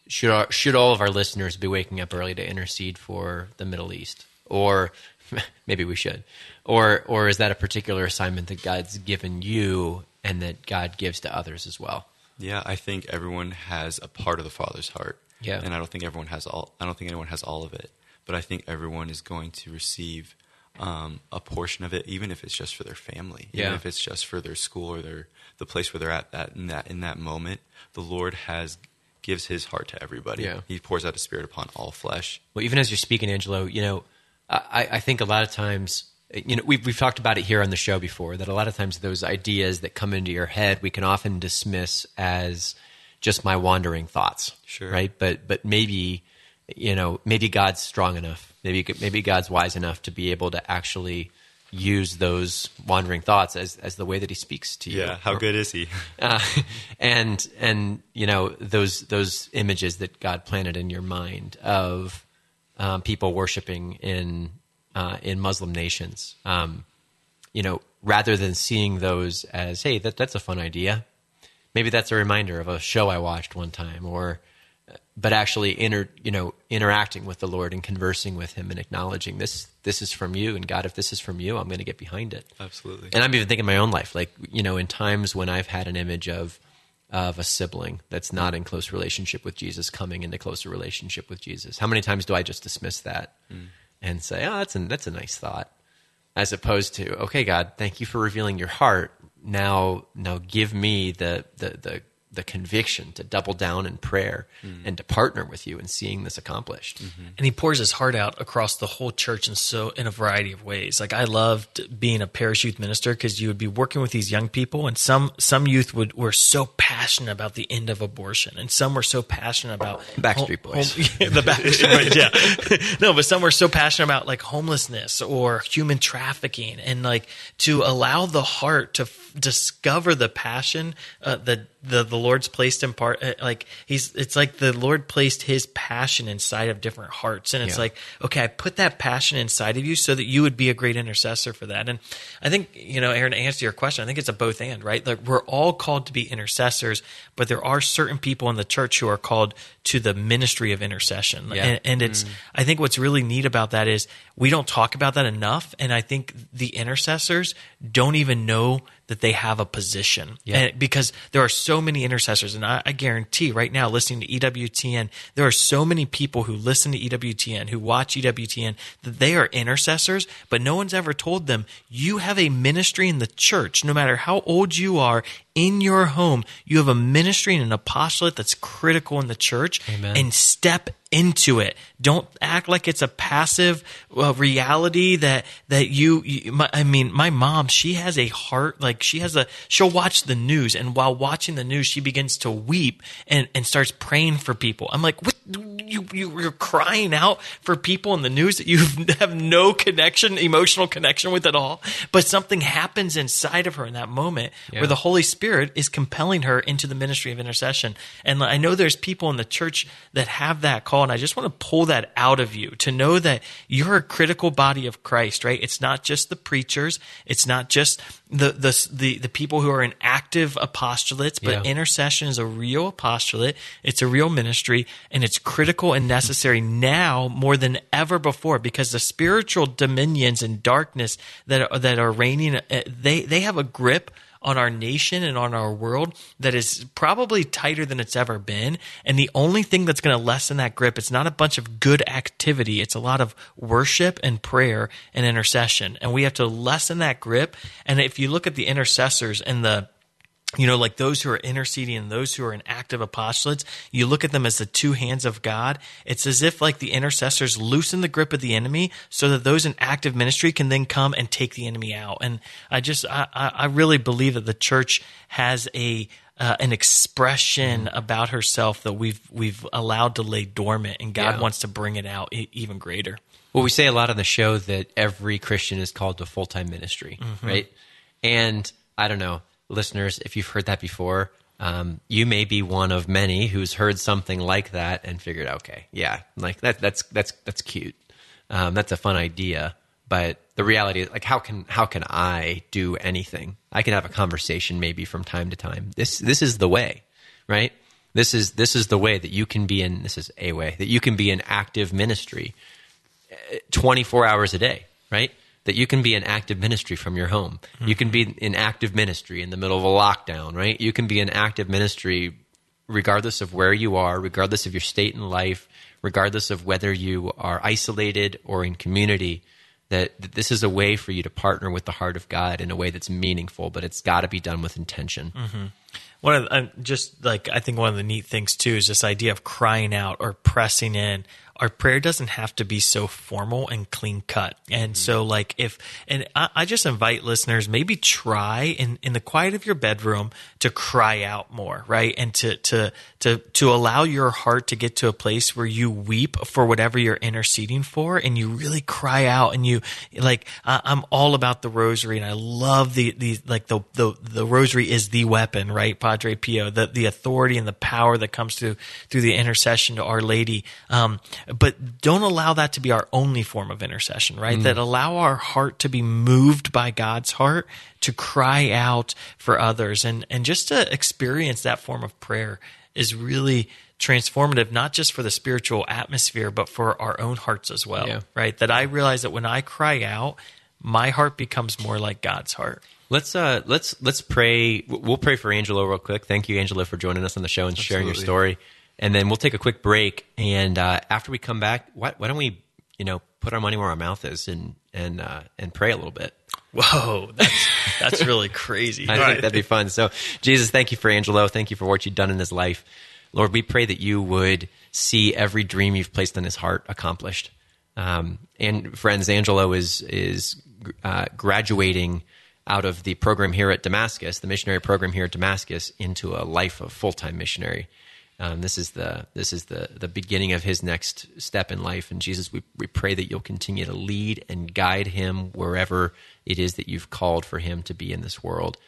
should our, should all of our listeners be waking up early to intercede for the Middle East, or maybe we should, or or is that a particular assignment that God's given you and that God gives to others as well. Yeah, I think everyone has a part of the Father's heart. Yeah. And I don't think everyone has all I don't think anyone has all of it. But I think everyone is going to receive um, a portion of it, even if it's just for their family, yeah. even if it's just for their school or their the place where they're at that in that in that moment. The Lord has gives His heart to everybody. Yeah. He pours out His Spirit upon all flesh. Well, even as you're speaking, Angelo, you know, I, I think a lot of times you know we've we've talked about it here on the show before that a lot of times those ideas that come into your head we can often dismiss as just my wandering thoughts sure. right? But but maybe you know maybe God's strong enough. Maybe maybe God's wise enough to be able to actually use those wandering thoughts as as the way that he speaks to you. Yeah how good is he? Uh, and and you know those those images that God planted in your mind of um, people worshiping in uh, in Muslim nations. Um, you know, rather than seeing those as, hey, that, that's a fun idea. Maybe that's a reminder of a show I watched one time, or but actually inter, you know, interacting with the Lord and conversing with Him and acknowledging this, this is from you, and God, if this is from you, I'm going to get behind it. Absolutely. And I'm even thinking my own life, like you know, in times when I've had an image of of a sibling that's not in close relationship with Jesus coming into closer relationship with Jesus. How many times do I just dismiss that mm. And say, "Oh, that's a that's a nice thought," as opposed to, "Okay, God, thank you for revealing your heart. Now, now give me the the the the conviction to double down in prayer mm. and to partner with you in seeing this accomplished. Mm-hmm. And he pours his heart out across the whole church in so in a variety of ways. Like I loved being a parish youth minister because you would be working with these young people, and some some youth would were so passionate about the end of abortion, and some were so passionate about Backstreet Boys, home, the Backstreet Boys, yeah. no, but some were so passionate about like homelessness or human trafficking, and like to allow the heart to f- discover the passion uh, that the the Lord's placed in part uh, like he's it's like the Lord placed his passion inside of different hearts and it's yeah. like okay I put that passion inside of you so that you would be a great intercessor for that and I think you know Aaron to answer your question I think it's a both and right like we're all called to be intercessors but there are certain people in the church who are called to the ministry of intercession yeah. and, and, it's mm. I think what's really neat about that is we don't talk about that enough and I think the intercessors don't even know that they have a position. Yeah. And because there are so many intercessors, and I, I, guarantee right now, listening to EWTN, there are so many people who listen to EWTN, who watch EWTN, that they are intercessors, but no one's ever told them, you have a ministry in the church, no matter how old you are, in your home, you have a ministry and an apostolate that's critical in the church Amen. and step into it. Don't act like it's a passive uh, reality that, that you, you my, I mean, my mom, she has a heart, like she has a, she'll watch the news and while watching the news, she begins to weep and, and starts praying for people. I'm like, what? You, you, you're crying out for people in the news that you have no connection, emotional connection with at all. But something happens inside of her in that moment yeah. where the Holy Spirit Spirit is compelling her into the ministry of intercession. And I know there's people in the church that have that call, and I just want to pull that out of you to know that you're a critical body of Christ, right? It's not just the preachers, it's not just the the the, the people who are in active apostolates, but yeah. intercession is a real apostolate. It's a real ministry, and it's critical and necessary now more than ever before because the spiritual dominions and darkness that are, that are reigning, uh, they they have a grip on our nation and on our world that is probably tighter than it's ever been. And the only thing that's going to lessen that grip, it's not a bunch of good activity. It's a lot of worship and prayer and intercession. And we have to lessen that grip. And if you look at the intercessors and the you know, like those who are interceding and those who are in active apostolates, you look at them as the two hands of God. It's as if like the intercessors loosen the grip of the enemy so that those in active ministry can then come and take the enemy out. And I just, I, I really believe that the church has a, uh, an expression mm. about herself that we've, we've allowed to lay dormant and God yeah. wants to bring it out even greater. Well, we say a lot on the show that every Christian is called to full time ministry, mm-hmm. right? And I don't know listeners, if you've heard that before, um, you may be one of many who's heard something like that and figured, okay, yeah, like that, that's that's that's cute. Um, that's a fun idea, but the reality is, like, how can how can I do anything? I can have a conversation maybe from time to time. This this is the way, right? This is this is the way that you can be in. This is a way that you can be in active ministry, eh, twenty four hours a day, right? That you can be in active ministry from your home. Mm-hmm. You can be in active ministry in the middle of a lockdown, right? You can be in active ministry regardless of where you are, regardless of your state in life, regardless of whether you are isolated or in community. That, that this is a way for you to partner with the heart of God in a way that's meaningful, but it's got to be done with intention. Mm-hmm one of the, uh, just like I think one of the neat things too is this idea of crying out or pressing in our prayer doesn't have to be so formal and clean cut. And mm-hmm. so like if, and I, I, just invite listeners, maybe try in, in the quiet of your bedroom to cry out more, right? And to, to, to, to allow your heart to get to a place where you weep for whatever you're interceding for and you really cry out and you like, I'm all about the rosary and I love the, the, like the, the, the rosary is the weapon, right? Padre Pio, the, the authority and the power that comes through, through the intercession to Our Lady. Um, but don't allow that to be our only form of intercession, right? Mm. That allow our heart to be moved by God's heart to cry out for others and, and just to experience that form of prayer is really transformative, not just for the spiritual atmosphere, but for our own hearts as well. Yeah. Right? That I realize that when I cry out, my heart becomes more like God's heart. Let's uh let's let's pray. We'll pray for Angelo real quick. Thank you, Angelo, for joining us on the show and sharing your story. And then we'll take a quick break. And uh, after we come back, why, why don't we, you know, put our money where our mouth is and and uh, and pray a little bit. Whoa, that's that's really crazy. I think that'd be fun. So, Jesus, thank you for Angelo. Thank you for what you've done in his life. Lord, we pray that you would see every dream you've placed in his heart accomplished. Um, and friends, Angelo is is uh, graduating out of the program here at Damascus, the missionary program here at Damascus, into a life of full time missionary. Um, this is the this is the the beginning of his next step in life. And Jesus, we we pray that you'll continue to lead and guide him wherever it is that you've called for him to be in this world.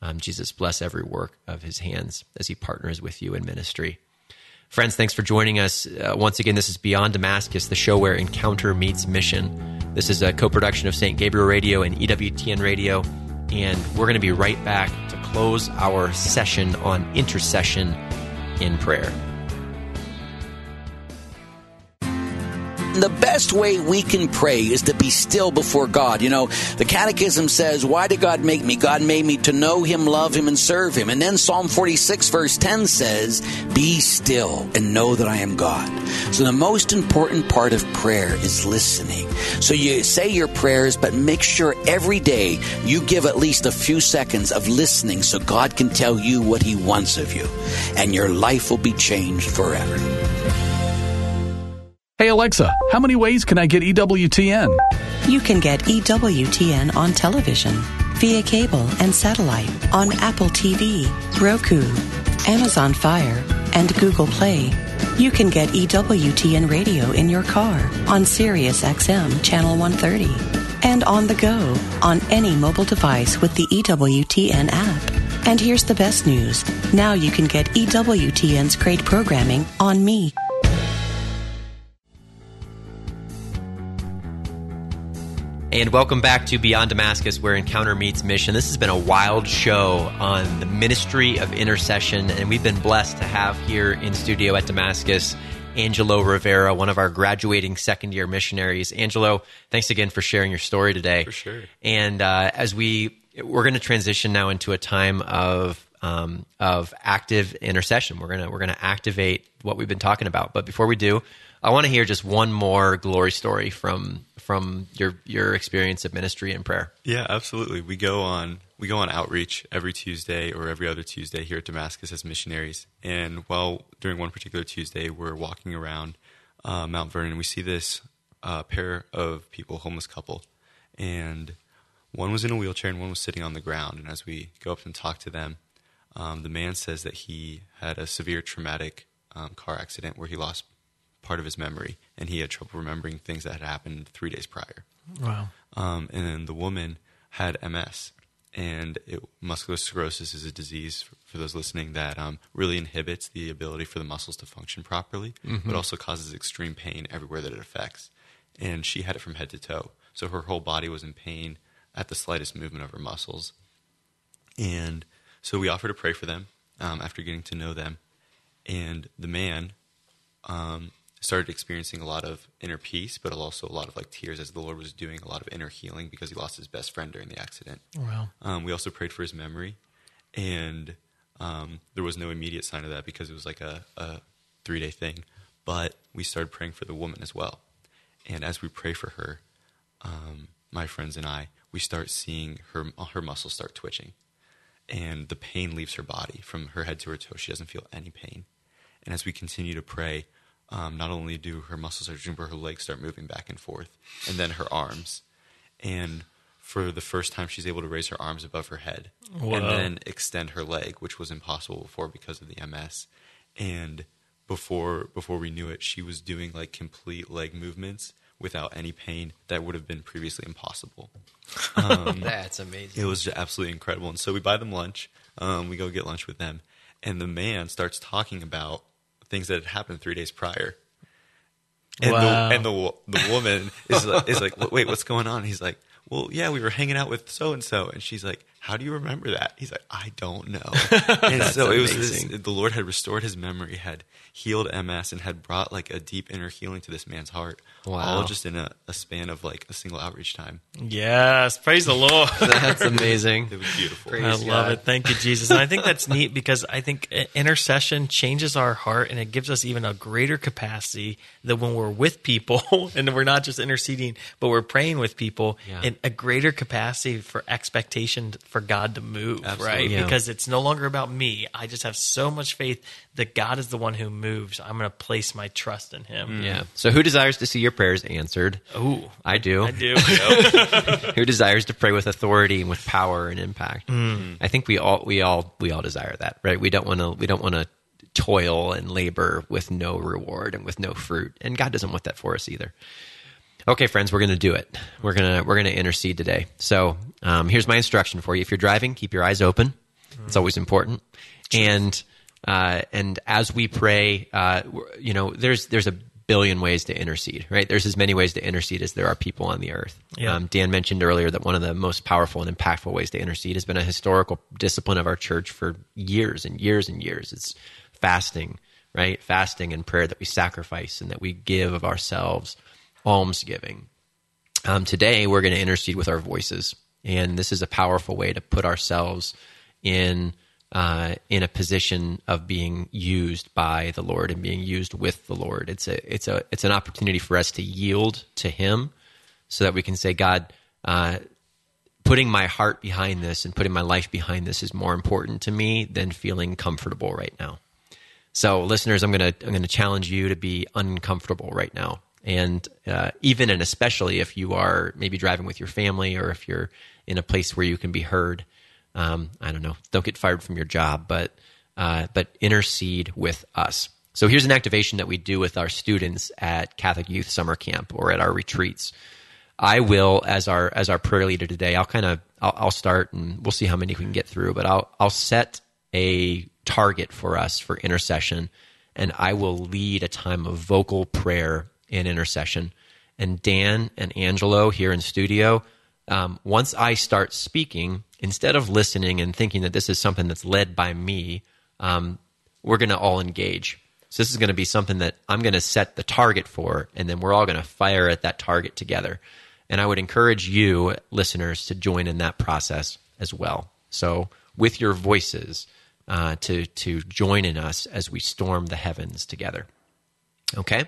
Um, Jesus, bless every work of his hands as he partners with you in ministry. Friends, thanks for joining us. Uh, once again, this is Beyond Damascus, the show where encounter meets mission. This is a co production of St. Gabriel Radio and EWTN Radio. And we're going to be right back to close our session on intercession in prayer. The best way we can pray is to be still before God. You know, the Catechism says, Why did God make me? God made me to know Him, love Him, and serve Him. And then Psalm 46, verse 10 says, Be still and know that I am God. So the most important part of prayer is listening. So you say your prayers, but make sure every day you give at least a few seconds of listening so God can tell you what He wants of you. And your life will be changed forever. Hey Alexa, how many ways can I get EWTN? You can get EWTN on television, via cable and satellite, on Apple TV, Roku, Amazon Fire, and Google Play. You can get EWTN radio in your car on Sirius XM Channel 130 and on the go on any mobile device with the EWTN app. And here's the best news. Now you can get EWTN's great programming on me. And welcome back to Beyond Damascus, where encounter meets mission. This has been a wild show on the ministry of intercession, and we've been blessed to have here in studio at Damascus Angelo Rivera, one of our graduating second year missionaries. Angelo, thanks again for sharing your story today. For sure. And uh, as we we're going to transition now into a time of um, of active intercession. We're gonna we're gonna activate what we've been talking about. But before we do, I want to hear just one more glory story from from your your experience of ministry and prayer. Yeah, absolutely. We go on we go on outreach every Tuesday or every other Tuesday here at Damascus as missionaries. And while during one particular Tuesday, we're walking around uh, Mount Vernon, we see this uh, pair of people, homeless couple, and one was in a wheelchair and one was sitting on the ground. And as we go up and talk to them, um, the man says that he had a severe traumatic um, car accident where he lost part of his memory and he had trouble remembering things that had happened three days prior. Wow. Um, and then the woman had MS. And it, muscular sclerosis is a disease, for, for those listening, that um, really inhibits the ability for the muscles to function properly, but also causes extreme pain everywhere that it affects. And she had it from head to toe. So her whole body was in pain at the slightest movement of her muscles. And so we offered to pray for them um, after getting to know them. And the man um, started experiencing a lot of inner peace, but also a lot of like tears as the Lord was doing a lot of inner healing because he lost his best friend during the accident. Wow. Um, we also prayed for his memory, and um, there was no immediate sign of that because it was like a, a three day thing. But we started praying for the woman as well. And as we pray for her, um, my friends and I, we start seeing her her muscles start twitching, and the pain leaves her body from her head to her toe. She doesn't feel any pain. And as we continue to pray, um, not only do her muscles start twitching, but her legs start moving back and forth, and then her arms. And for the first time, she's able to raise her arms above her head Whoa. and then extend her leg, which was impossible before because of the MS. And before before we knew it, she was doing like complete leg movements without any pain that would have been previously impossible. That's amazing. It was absolutely incredible. And so we buy them lunch. Um, we go get lunch with them, and the man starts talking about things that had happened three days prior. And Wow. the and the the woman is like, is like, wait, what's going on? He's like, well, yeah, we were hanging out with so and so, and she's like, how do you remember that? He's like, I don't know. and so it was this, the Lord had restored his memory, had healed MS, and had brought like a deep inner healing to this man's heart. Wow. All just in a, a span of like a single outreach time. Yes, praise the Lord. That's amazing. It was beautiful. I love it. Thank you, Jesus. And I think that's neat because I think intercession changes our heart and it gives us even a greater capacity that when we're with people and we're not just interceding, but we're praying with people, Yeah. And a greater capacity for expectation for God to move, Absolutely. right? Yeah. Because it's no longer about me. I just have so much faith that God is the one who moves. I'm going to place my trust in Him. Yeah. So who desires to see your prayers answered? Ooh, I do. I do. who desires to pray with authority and with power and impact. Mm. I think we all we all we all desire that, right? We don't want to we don't want to toil and labor with no reward and with no fruit, and God doesn't want that for us either. Okay, friends, we're going to do it. We're gonna we're gonna intercede today. So um, here's my instruction for you: if you're driving, keep your eyes open. It's always important. And uh, and as we pray, uh, you know, there's there's a billion ways to intercede, right? There's as many ways to intercede as there are people on the earth. Yeah. Um, Dan mentioned earlier that one of the most powerful and impactful ways to intercede has been a historical discipline of our church for years and years and years. It's fasting, right? Fasting and prayer that we sacrifice and that we give of ourselves, almsgiving. Um, today, we're going to intercede with our voices, and this is a powerful way to put ourselves in uh, in a position of being used by the Lord and being used with the Lord. It's a it's a it's an opportunity for us to yield to Him, so that we can say, God. Uh, putting my heart behind this and putting my life behind this is more important to me than feeling comfortable right now. So, listeners, I'm to I'm going to challenge you to be uncomfortable right now, and uh, even and especially if you are maybe driving with your family or if you're in a place where you can be heard. Um, I don't know. Don't get fired from your job, but uh, but intercede with us. So here's an activation that we do with our students at Catholic Youth Summer Camp or at our retreats. I will, as our as our prayer leader today, I'll kind of I'll, I'll start and we'll see how many we can get through. But I'll I'll set a target for us for intercession, and I will lead a time of vocal prayer in intercession. And Dan and Angelo here in studio, um, once I start speaking, instead of listening and thinking that this is something that's led by me, um, we're going to all engage. So this is going to be something that I'm going to set the target for, and then we're all going to fire at that target together. And I would encourage you, listeners, to join in that process as well. So with your voices, uh, to to join in us as we storm the heavens together. Okay?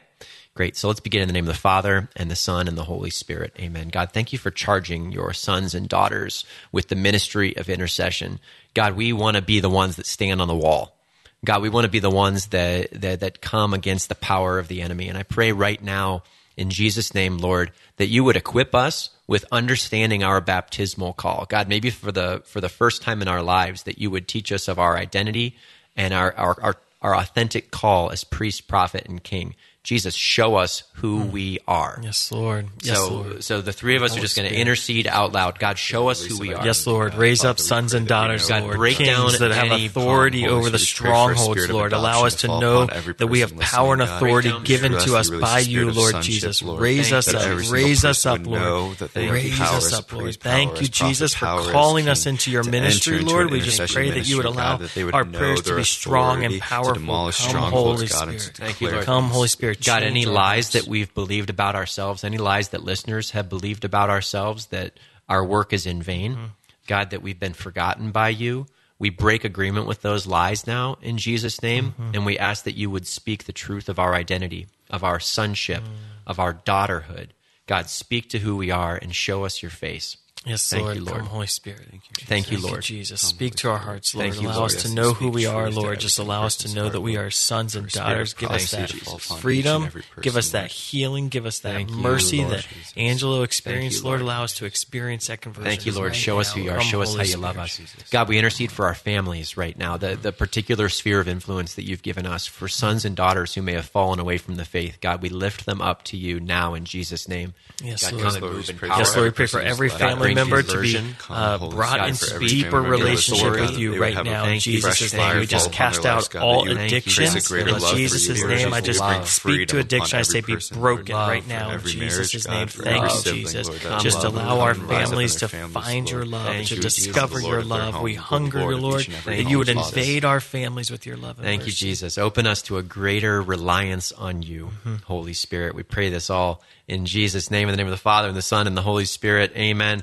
Great. So let's begin in the name of the Father and the Son and the Holy Spirit. Amen. God, thank you for charging your sons and daughters with the ministry of intercession. God, we want to be the ones that stand on the wall. God, we want to be the ones that, that that come against the power of the enemy. And I pray right now in Jesus' name, Lord, that you would equip us with understanding our baptismal call. God, maybe for the for the first time in our lives, that you would teach us of our identity and our our, our, our authentic call as priest, prophet, and king. Jesus, show us who hmm. we are. Yes, Lord. Yes, so, Lord. so the three of us are just going to intercede out loud. God, show us who we are. Yes, Lord. Raise up sons and daughters, God, Lord. break Kings down that have authority over the Spirit, we pray for a strongholds, spirit Lord. Allow us to to know that we have power and listening, God. authority given to us by you, Lord Jesus. Lord. Raise us up. Raise us up, Lord. know that they have Raise us up, Lord. Thank you, Jesus, for calling us into your ministry, Lord. We just pray that you would allow that they would our know prayers to be strong and authority to powerful. demolish Come, strongholds, Holy Spirit. Thank you, declare Come. Holy Spirit. God, change any lies that we've believed about ourselves, any lies that listeners have believed about ourselves, that our work is in vain, Mm-hmm. God, that we've been forgotten by you, we break agreement with those lies now in Jesus' name, Mm-hmm. and we ask that you would speak the truth of our identity, of our sonship, Mm. of our daughterhood. God, speak to who we are and show us your face. Yes, Thank Lord. you, Lord. Come, Holy Spirit. Thank you, Thank you, Lord. Jesus. Speak to our hearts, Lord. Thank you, allow Lord. us to know who we are, Lord. Just allow us to know that we are sons and For spirit of daughters. Give us that to fall upon each and freedom. Give us that healing. Give us that mercy that Angelo experienced, Lord. Allow us to experience that conversion. Thank you, Lord. Show us who you are. Show us how you love us. God, we intercede for our families right now, the, the particular sphere of influence that you've given us, for sons and daughters who may have fallen away from the faith. God, we lift them up to you now in Jesus' name. Yes, God, Lord. come Yes, Lord, we move just in pray power. Yes, Lord. We pray for every family member to be uh, brought God, into deeper relationship with you right now in Jesus' name. We just cast out God, all addictions. increase a greater In Jesus' name, I just speak to addiction. I say be broken right now in Jesus' name. Thank you, Jesus. Just allow our and rise up in families to find your love, to discover your Lord of their love. We hunger, Lord of Lord, each and every that you would invade our families with your love. Thank you. Jesus. Open us to a greater reliance on you, Mm-hmm. Holy Spirit. We pray this all in Jesus' name, in the name of the Father, and the Son, and the Holy Spirit. Amen.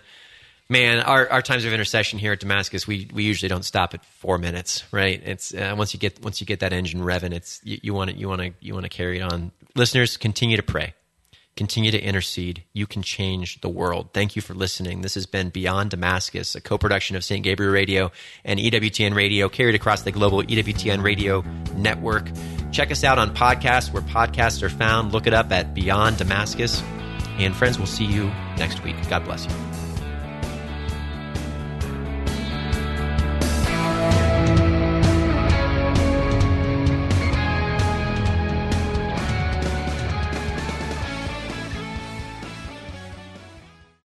Man, our, our times of intercession here at Damascus, we, we usually don't stop at four minutes, right? It's uh, once you get once you get that engine revving, it's you, want to you want to you want to carry it on. Listeners, continue to pray, continue to intercede. You can change the world. Thank you for listening. This has been Beyond Damascus, a co-production of St. Gabriel Radio and EWTN Radio, carried across the global EWTN Radio network. Check us out on podcasts where podcasts are found. Look it up at Beyond Damascus. And friends, we'll see you next week. God bless you.